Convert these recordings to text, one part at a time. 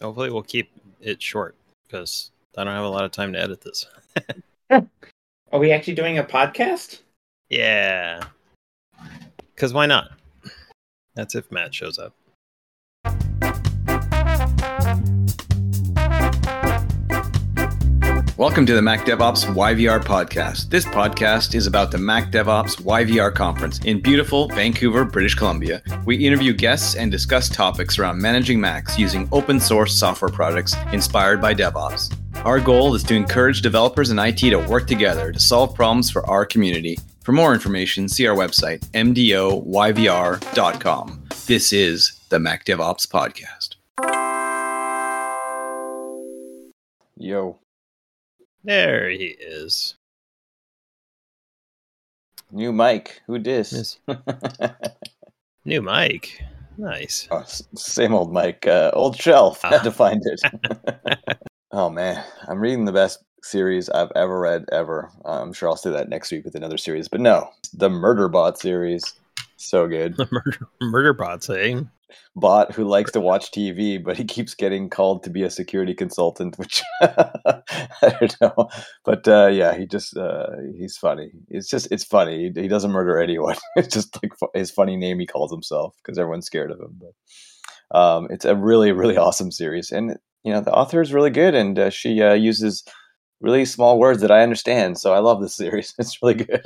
Hopefully, we'll keep it short because I don't have a lot of time to edit this. Are we actually doing a podcast? Yeah. Because why not? That's if Matt shows up. Welcome to the Mac DevOps YVR podcast. This podcast is about the Mac DevOps YVR conference in beautiful Vancouver, British Columbia. We interview guests and discuss topics around managing Macs using open source software products inspired by DevOps. Our goal is to encourage developers and IT to work together to solve problems for our community. For more information, see our website, mdoyvr.com. This is the Mac DevOps podcast. Yo, There he is. new mic. Who dis? New mic. Nice. Oh, same old mic. Uh, old shelf. Ah. Had to find it. oh man, I'm reading the best series I've ever read ever. Uh, I'm sure I'll say that next week with another series, but no, the Murderbot series. So good. The murder, murder bots, eh? Bot who likes to watch TV, but he keeps getting called to be a security consultant, which I don't know. But uh, yeah, he just uh, he's funny. It's just it's funny. He, he doesn't murder anyone. It's just like his funny name he calls himself because everyone's scared of him. But um, it's a really really awesome series, and you know the author is really good, and uh, she uh, uses really small words that I understand. So I love this series. It's really good.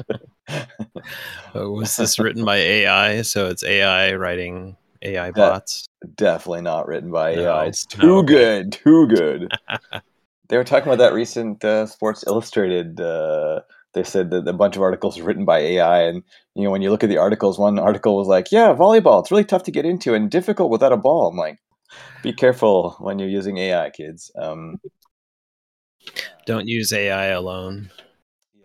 Uh, was this written by AI? So it's AI writing AI bots. Definitely not written by No, AI. It's too okay. good, too good. they were talking about that recent uh, Sports Illustrated. Uh, they said that a bunch of articles were written by AI, and you know when you look at the articles, one article was like, "Yeah, volleyball. It's really tough to get into and difficult without a ball." I'm like, "Be careful when you're using AI, kids." Um, Don't use AI alone.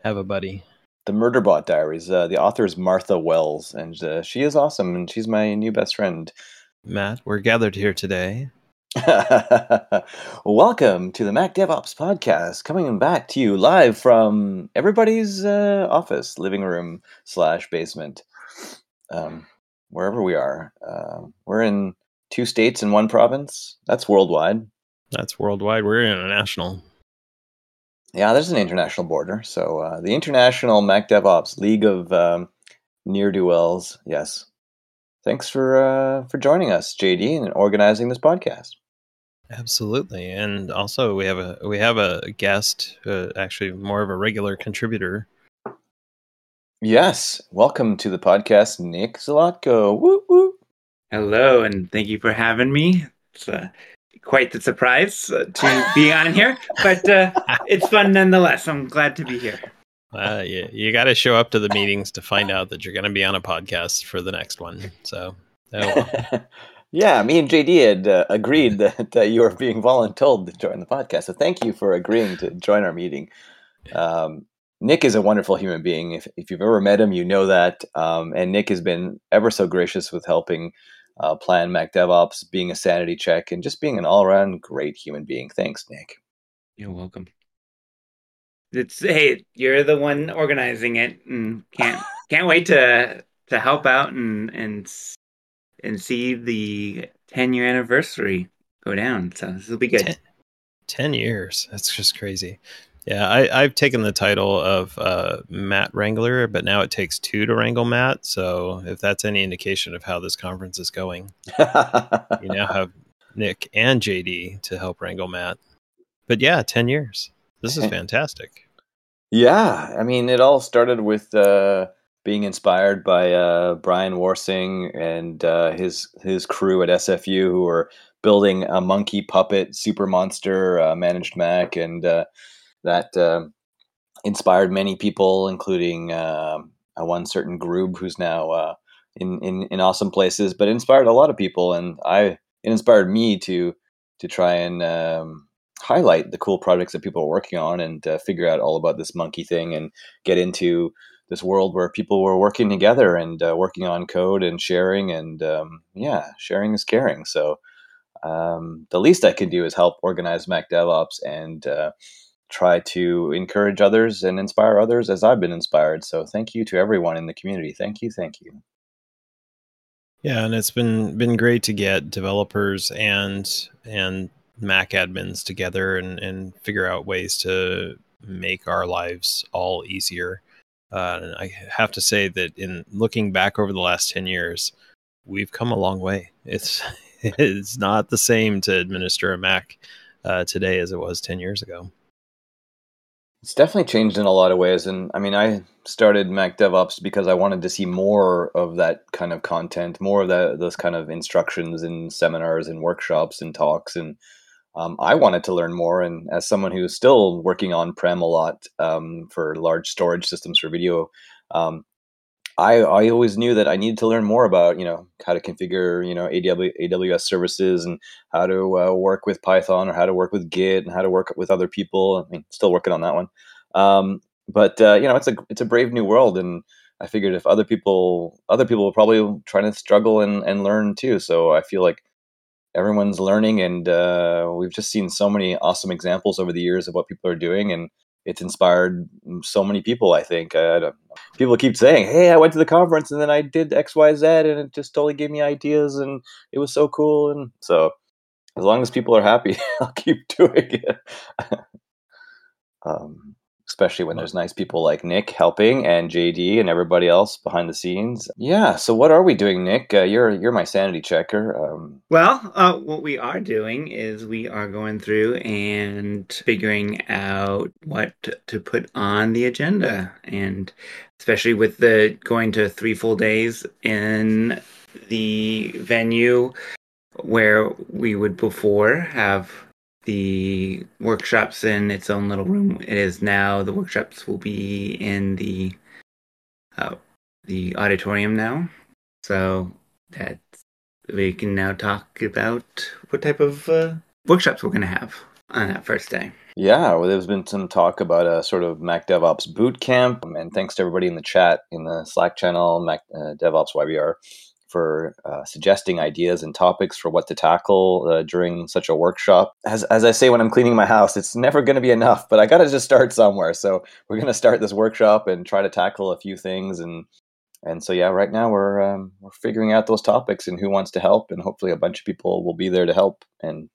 Have a buddy. The Murderbot Diaries. Uh, the author is Martha Wells, and uh, she is awesome, and she's my new best friend. Matt, we're gathered here today. Welcome to the Mac DevOps podcast, coming back to you live from everybody's uh, office, living room slash basement, um, wherever we are. Uh, we're in two states and one province. That's worldwide. That's worldwide. We're international. Yeah, there's an international border. So uh, the International Mac DevOps League of um, Near Do Wells. Yes. Thanks for uh, for joining us, JD, and organizing this podcast. Absolutely, and also we have a we have a guest, uh, actually more of a regular contributor. Yes, welcome to the podcast, Nick Zolotko. Woo woo. Hello, and thank you for having me. It's uh, quite the surprise uh, to be on here, but uh, it's fun nonetheless. I'm glad to be here. Uh, you you got to show up to the meetings to find out that you're going to be on a podcast for the next one. So, oh, yeah, me and JD had uh, agreed that, that you were being voluntold to join the podcast. So thank you for agreeing to join our meeting. Um, Nick is a wonderful human being. If, if you've ever met him, you know that. Um, and Nick has been ever so gracious with helping uh, plan Mac DevOps, being a sanity check, and just being an all around great human being. Thanks, Nick. You're welcome. It's hey, you're the one organizing it, and can't can't wait to to help out and and and see the 10 year anniversary go down. So this will be good. Ten- 10 years. That's just crazy. Yeah, I, I've taken the title of uh, Matt Wrangler, but now it takes two to wrangle Matt. So if that's any indication of how this conference is going, you now have Nick and JD to help wrangle Matt. But yeah, 10 years. This is fantastic. Yeah, I mean, it all started with uh, being inspired by uh, Brian Warsing and uh, his his crew at SFU, who were building a Munki puppet super monster uh, managed Mac, and uh, that um inspired many people, including uh, one certain group who's now uh, in, in in awesome places, but inspired a lot of people, and I it inspired me to to try and um, highlight the cool projects that people are working on and uh, figure out all about this Munki thing and get into this world where people were working together and uh, working on code and sharing and um, yeah sharing is caring. So um, the least i can do is help organize mac devops and uh, try to encourage others and inspire others as i've been inspired so thank you to everyone in the community thank you thank you Yeah, and it's been been great to get developers and and Mac admins together and, and figure out ways to make our lives all easier. Uh, and I have to say that in looking back over the last 10 years, we've come a long way. It's it's not the same to administer a Mac uh, today as it was 10 years ago. It's definitely changed in a lot of ways. And I mean, I started Mac DevOps because I wanted to see more of that kind of content, more of that, those kind of instructions and seminars and workshops and talks. And um, I wanted to learn more. And as someone who's still working on prem a lot um, for large storage systems for video, um, I, I always knew that I needed to learn more about you know how to configure you know AWS services and how to uh, work with Python or how to work with Git and how to work with other people. I mean, still working on that one. Um, but uh, you know, it's a it's a brave new world, and I figured if other people other people will probably trying to struggle and, and learn too. So I feel like everyone's learning, and uh, we've just seen so many awesome examples over the years of what people are doing, and it's inspired so many people. I think uh, people keep saying, "Hey, I went to the conference and then I did X, Y, Z, and it just totally gave me ideas, and it was so cool." And so, as long as people are happy, I'll keep doing it. um, especially when there's nice people like Nick helping and JD and everybody else behind the scenes. Yeah. So what are we doing, Nick? Uh, you're you're my sanity checker. Um, well, uh, what we are doing is we are going through and figuring out what to put on the agenda, and especially with the going to three full days in the venue where we would before have the workshops in its own little room. It is now the workshops will be in the uh, the auditorium now, so that we can now talk about what type of uh, workshops we're going to have on that first day. Yeah, well, there's been some talk about a sort of Mac DevOps boot camp, and thanks to everybody in the chat in the Slack channel, Mac uh, DevOps YVR for uh, suggesting ideas and topics for what to tackle uh, during such a workshop. As, as I say when I'm cleaning my house, it's never going to be enough, but I got to just start somewhere. So we're going to start this workshop and try to tackle a few things. And and so yeah, right now we're um, we're figuring out those topics and who wants to help, and hopefully a bunch of people will be there to help. And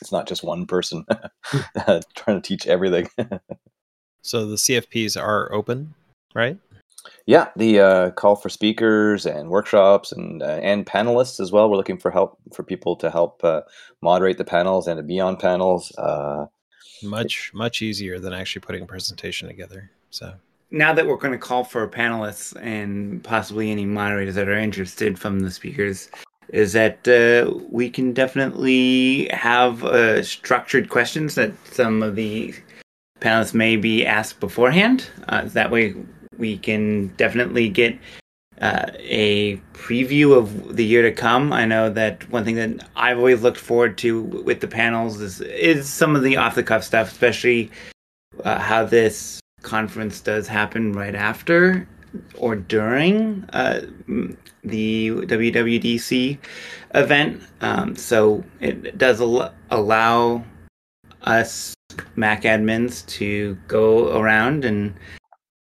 it's not just one person trying to teach everything. so the CFPs are open, right? Yeah, the uh, call for speakers and workshops and uh, and panelists as well. We're looking for help for people to help uh, moderate the panels and to be on panels. Uh, much much easier than actually putting a presentation together. So now that we're going to call for panelists and possibly any moderators that are interested from the speakers, is that uh, we can definitely have uh, structured questions that some of the panelists may be asked beforehand. that way we can definitely get uh, a preview of the year to come. I know that one thing that I've always looked forward to with the panels is is some of the off the cuff stuff, especially uh, how this conference does happen right after or during uh, the WWDC event. Um, so it does al- allow us Mac admins to go around and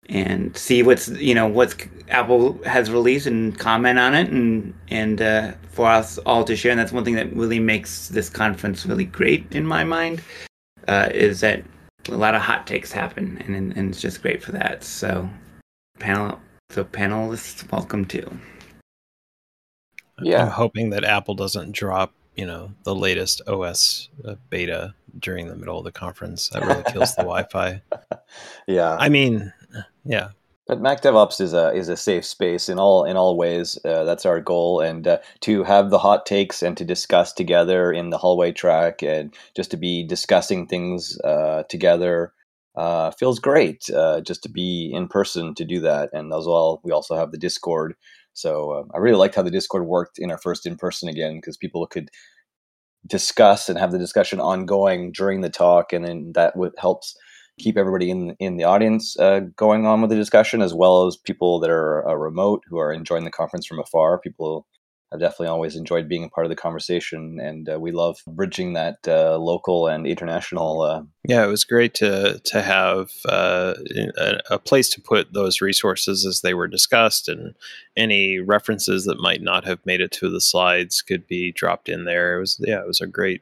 and see what's you know what's Apple has released and comment on it and and uh, for us all to share. And that's one thing that really makes this conference really great in my mind uh, is that a lot of hot takes happen and and it's just great for that. So panel so panelists welcome too. Yeah, I'm hoping that Apple doesn't drop you know the latest OS uh, beta during the middle of the conference. That really kills the Wi-Fi. Yeah, I mean yeah. But Mac DevOps is a is a safe space in all in all ways. Uh, that's our goal, and uh, to have the hot takes and to discuss together in the hallway track, and just to be discussing things uh, together uh, feels great. Uh, just to be in person to do that, and as well, we also have the Discord. So uh, I really liked how the Discord worked in our first in person again because people could discuss and have the discussion ongoing during the talk, and then that w- helps keep everybody in in the audience uh, going on with the discussion, as well as people that are uh, remote who are enjoying the conference from afar. People have definitely always enjoyed being a part of the conversation, and uh, we love bridging that uh, local and international. Uh, yeah, it was great to to have uh, a, a, place to put those resources as they were discussed, and any references that might not have made it to the slides could be dropped in there. It was yeah, it was a great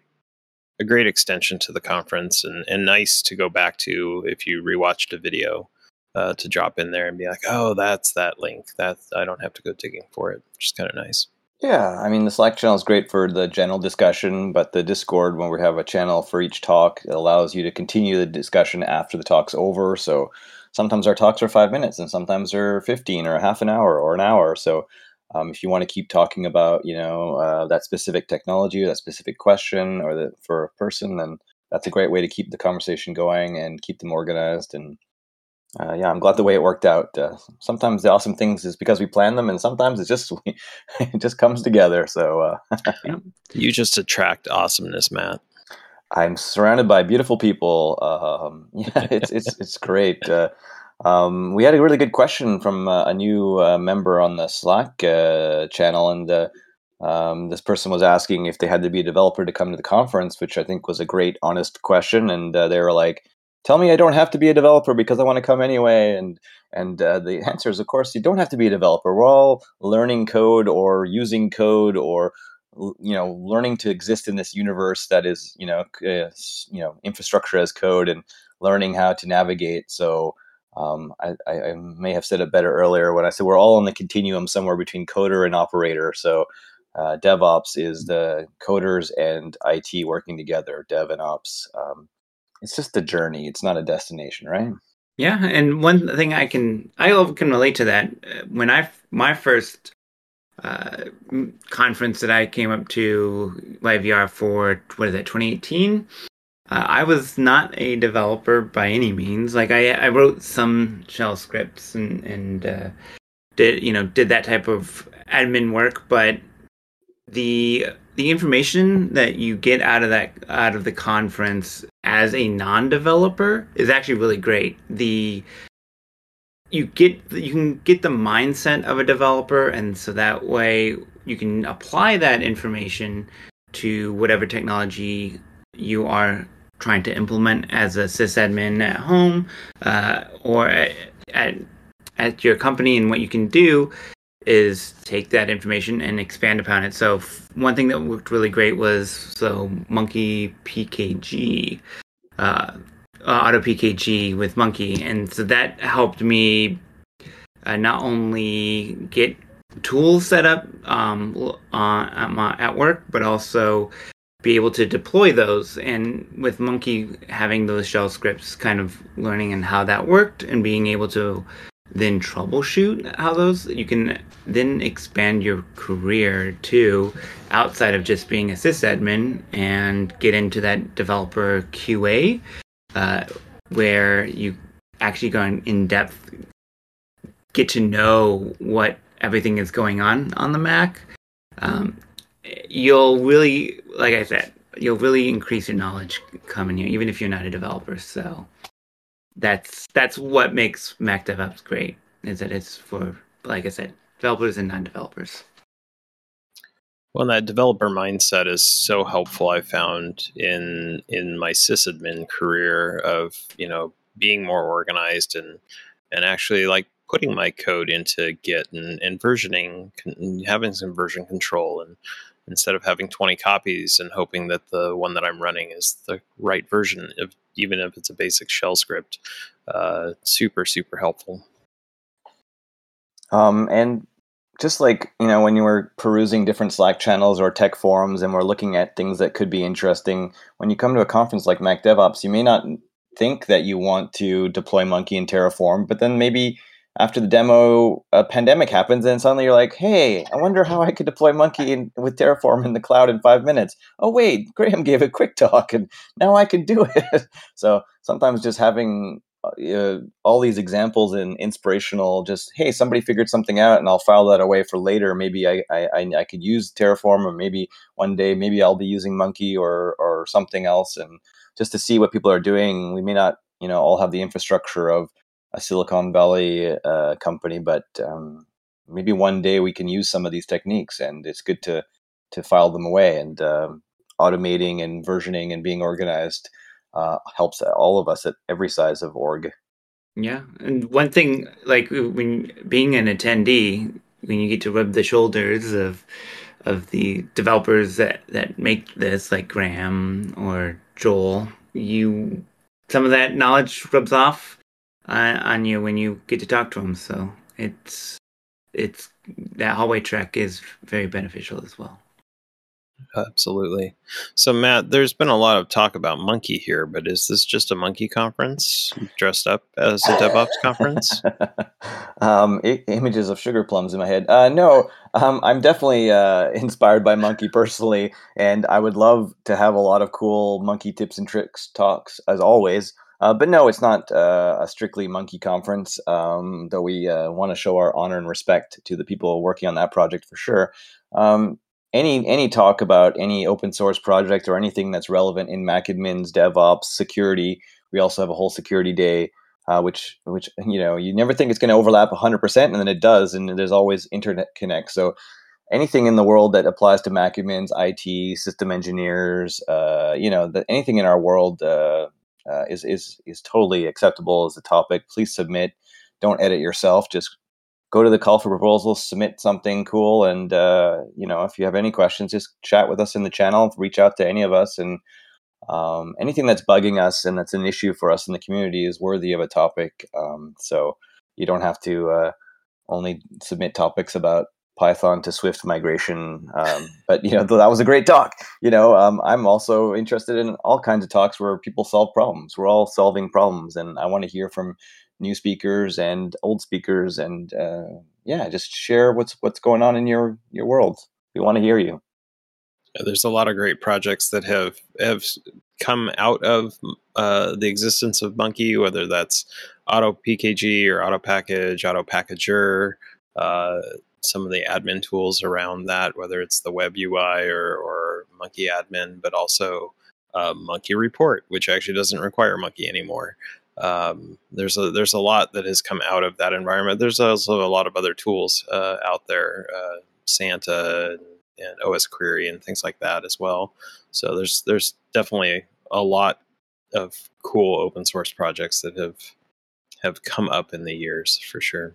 a great extension to the conference and, and nice to go back to if you rewatched a video uh, to drop in there and be like, oh, that's that link. That I don't have to go digging for it, which is kind of nice. Yeah, I mean the Slack channel is great for the general discussion, but the Discord, when we have a channel for each talk, it allows you to continue the discussion after the talk's over. So sometimes our talks are five minutes, and sometimes they're fifteen or a half an hour or an hour. So um, if you want to keep talking about you know uh, that specific technology or that specific question or the, for a person, then that's a great way to keep the conversation going and keep them organized. And uh, yeah, I'm glad the way it worked out. Uh, sometimes the awesome things is because we plan them, and sometimes it's just it just comes together. So uh, you just attract awesomeness, Matt. I'm surrounded by beautiful people. Um, yeah, it's it's it's great. Um, we had a really good question from uh, a new uh, member on the Slack uh, channel, and uh, um, this person was asking if they had to be a developer to come to the conference, which I think was a great, honest question. And uh, they were like, "Tell me I don't have to be a developer because I want to come anyway." And and uh, the answer is, of course, you don't have to be a developer. We're all learning code or using code or you know learning to exist in this universe that is you know you know infrastructure as code and learning how to navigate. So um, I, I, may have said it better earlier when I said we're all on the continuum somewhere between coder and operator. So uh, DevOps is the coders and IT working together, Dev and Ops. Um, it's just a journey. It's not a destination, right? Yeah, and one thing I can I can relate to that uh, when I my first uh, conference that I came up to YVR for what is that 2018 uh, I was not a developer by any means. Like I, I wrote some shell scripts and and uh, did you know did that type of admin work, but the the information that you get out of that out of the conference as a non-developer is actually really great. The you get you can get the mindset of a developer, and so that way you can apply that information to whatever technology you are trying to implement as a sysadmin at home uh, or at, at, your company. And what you can do is take that information and expand upon it. So one thing that worked really great was so MunkiPKG, uh, AutoPkg with Munki, and so that helped me uh, not only get tools set up um, uh, at work, but also be able to deploy those. And with Munki having those shell scripts, kind of learning and how that worked and being able to then troubleshoot how those you can then expand your career too outside of just being a sysadmin and get into that developer QA uh, where you actually go in depth get to know what everything is going on on the Mac um, you'll really, like I said, you'll really increase your knowledge coming here, even if you're not a developer. So that's that's what makes Mac DevOps great. Is that it's for, like I said, developers and non-developers. Well, that developer mindset is so helpful. I found in in my sysadmin career of you know being more organized and and actually like putting my code into Git and, and versioning, having some version control and instead of having 20 copies and hoping that the one that I'm running is the right version, even if it's a basic shell script. Uh, super, super helpful. Um, and just like, you know, when you were perusing different Slack channels or tech forums and we're looking at things that could be interesting, when you come to a conference like Mac DevOps, you may not think that you want to deploy Munki and Terraform, but then maybe after the demo, a pandemic happens, and suddenly you're like, "Hey, I wonder how I could deploy Munki in, with Terraform in the cloud in five minutes." Oh wait, Graham gave a quick talk, and now I can do it. so sometimes just having uh, all these examples and inspirational, just hey, somebody figured something out, and I'll file that away for later. Maybe I I, I could use Terraform, or maybe one day maybe I'll be using Munki or or something else, and just to see what people are doing. We may not you know all have the infrastructure of a Silicon Valley uh, company, but um, maybe one day we can use some of these techniques, and it's good to to file them away. And uh, automating and versioning and being organized uh, helps all of us at every size of org. Yeah, and one thing like when being an attendee, when you get to rub the shoulders of of the developers that that make this, like Graham or Joel, you some of that knowledge rubs off on you when you get to talk to them. So it's it's that hallway track is very beneficial as well. Absolutely. So, Matt, there's been a lot of talk about Munki here, but is this just a Munki conference dressed up as a DevOps conference? um, I- images of sugar plums in my head. Uh, no, um, I'm definitely uh, inspired by Munki personally, and I would love to have a lot of cool Munki tips and tricks talks as always. Uh, but no, it's not uh, a strictly Munki conference, um, though we uh, want to show our honor and respect to the people working on that project for sure. Um, any any talk about any open source project or anything that's relevant in MacAdmins, DevOps, security. We also have a whole security day, uh, which which you know you never think it's going to overlap 100%, and then it does, and there's always internet connect. So anything in the world that applies to MacAdmins, IT, system engineers, uh, you know, the, anything in our world uh, uh, is is is totally acceptable as a topic. Please submit. Don't edit yourself. Just go to the call for proposals, submit something cool, and uh, you know if you have any questions, just chat with us in the channel. Reach out to any of us, and um, anything that's bugging us and that's an issue for us in the community is worthy of a topic. Um, so you don't have to uh, only submit topics about Python to Swift migration. Um, but you know that was a great talk. You know um, I'm also interested in all kinds of talks where people solve problems. We're all solving problems, and I want to hear from new speakers and old speakers, and uh, yeah, just share what's what's going on in your your world. We want to hear you. There's a lot of great projects that have have come out of uh, the existence of Munki, whether that's Auto PKG or Auto Package, Auto Packager, uh, some of the admin tools around that, whether it's the web UI or, or MunkiAdmin, but also uh, MunkiReport, which actually doesn't require Munki anymore. Um, there's a there's a lot that has come out of that environment. There's also a lot of other tools uh, out there, uh, Santa and osquery and things like that as well. So there's there's definitely a lot of cool open source projects that have have come up in the years for sure.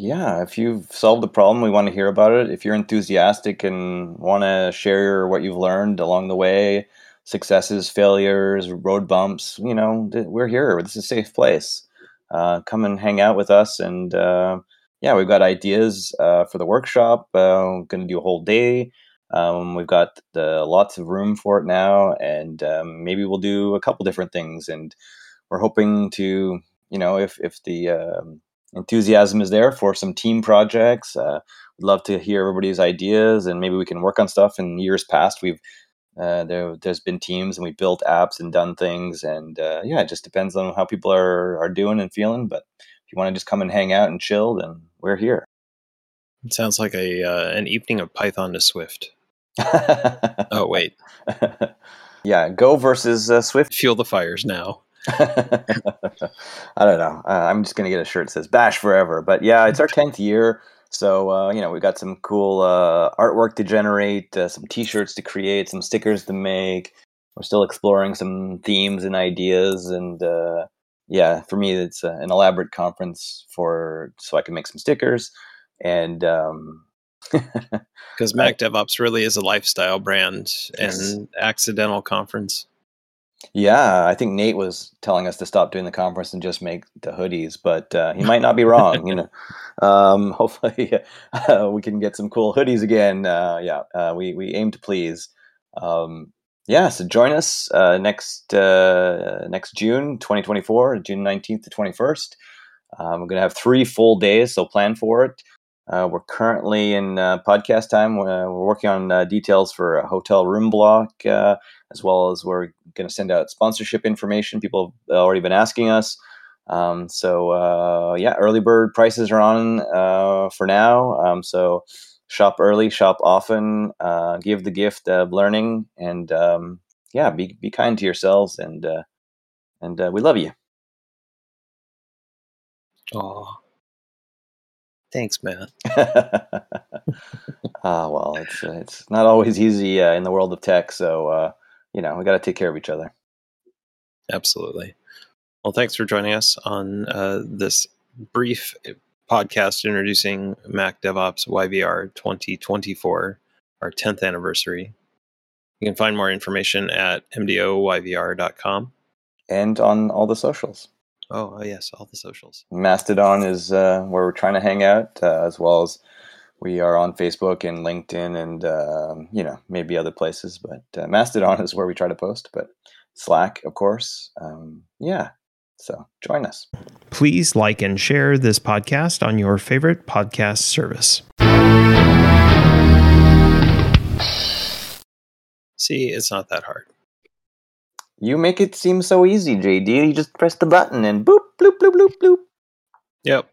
Yeah, if you've solved the problem, we want to hear about it. If you're enthusiastic and want to share what you've learned along the way, successes, failures, road bumps, you know, we're here. This is a safe place. Uh, come and hang out with us. And uh, yeah, we've got ideas uh, for the workshop. Uh, going to do a whole day. Um, we've got the, lots of room for it now. And um, maybe we'll do a couple different things. And we're hoping to, you know, if, if the um, enthusiasm is there for some team projects. Uh, we'd love to hear everybody's ideas, and maybe we can work on stuff. In years past, we've uh, there there's been teams, and we built apps and done things, and uh, yeah, it just depends on how people are are doing and feeling. But if you want to just come and hang out and chill, then we're here. It sounds like a uh, an evening of Python to Swift. oh wait, yeah, Go versus uh, Swift. Fuel the fires now. I don't know. Uh, I'm just gonna get a shirt that says "Bash Forever." But yeah, it's our tenth year, so uh, you know we've got some cool uh, artwork to generate, uh, some T-shirts to create, some stickers to make. We're still exploring some themes and ideas, and uh, yeah, for me, it's uh, an elaborate conference for so I can make some stickers and. Um, because Mac DevOps really is a lifestyle brand and accidental conference. Yeah, I think Nate was telling us to stop doing the conference and just make the hoodies, but uh, he might not be wrong. you know, um, hopefully uh, we can get some cool hoodies again. Uh, yeah, uh, we we aim to please. Um, yeah, so join us uh, next uh, next June, twenty twenty four, June nineteenth to twenty first. Um, we're gonna have three full days, so plan for it. We're currently in podcast time. we're working on details for a hotel room block as well as we're going to send out sponsorship information. People have already been asking us. Um, so uh, yeah, early bird prices are on uh, for now. Um, so shop early, shop often, uh, give the gift of learning, and um, yeah, be be kind to yourselves, and uh, and uh, we love you. Oh, thanks, man. ah, well, it's it's not always easy uh, in the world of tech, so uh, you know, we got to take care of each other. Absolutely. Well, thanks for joining us on uh, this brief podcast introducing Mac DevOps YVR 2024. our 10th anniversary. You can find more information at mdoyvr.com. And on all the socials. Oh, oh yes, all the socials. Mastodon is uh, where we're trying to hang out, uh, as well as we are on Facebook and LinkedIn and, um, you know, maybe other places. But uh, Mastodon is where we try to post, but Slack, of course. Um, yeah. So join us. Please like and share this podcast on your favorite podcast service. See, it's not that hard. You make it seem so easy, JD. You just press the button and boop, bloop, bloop, bloop, bloop. Yep.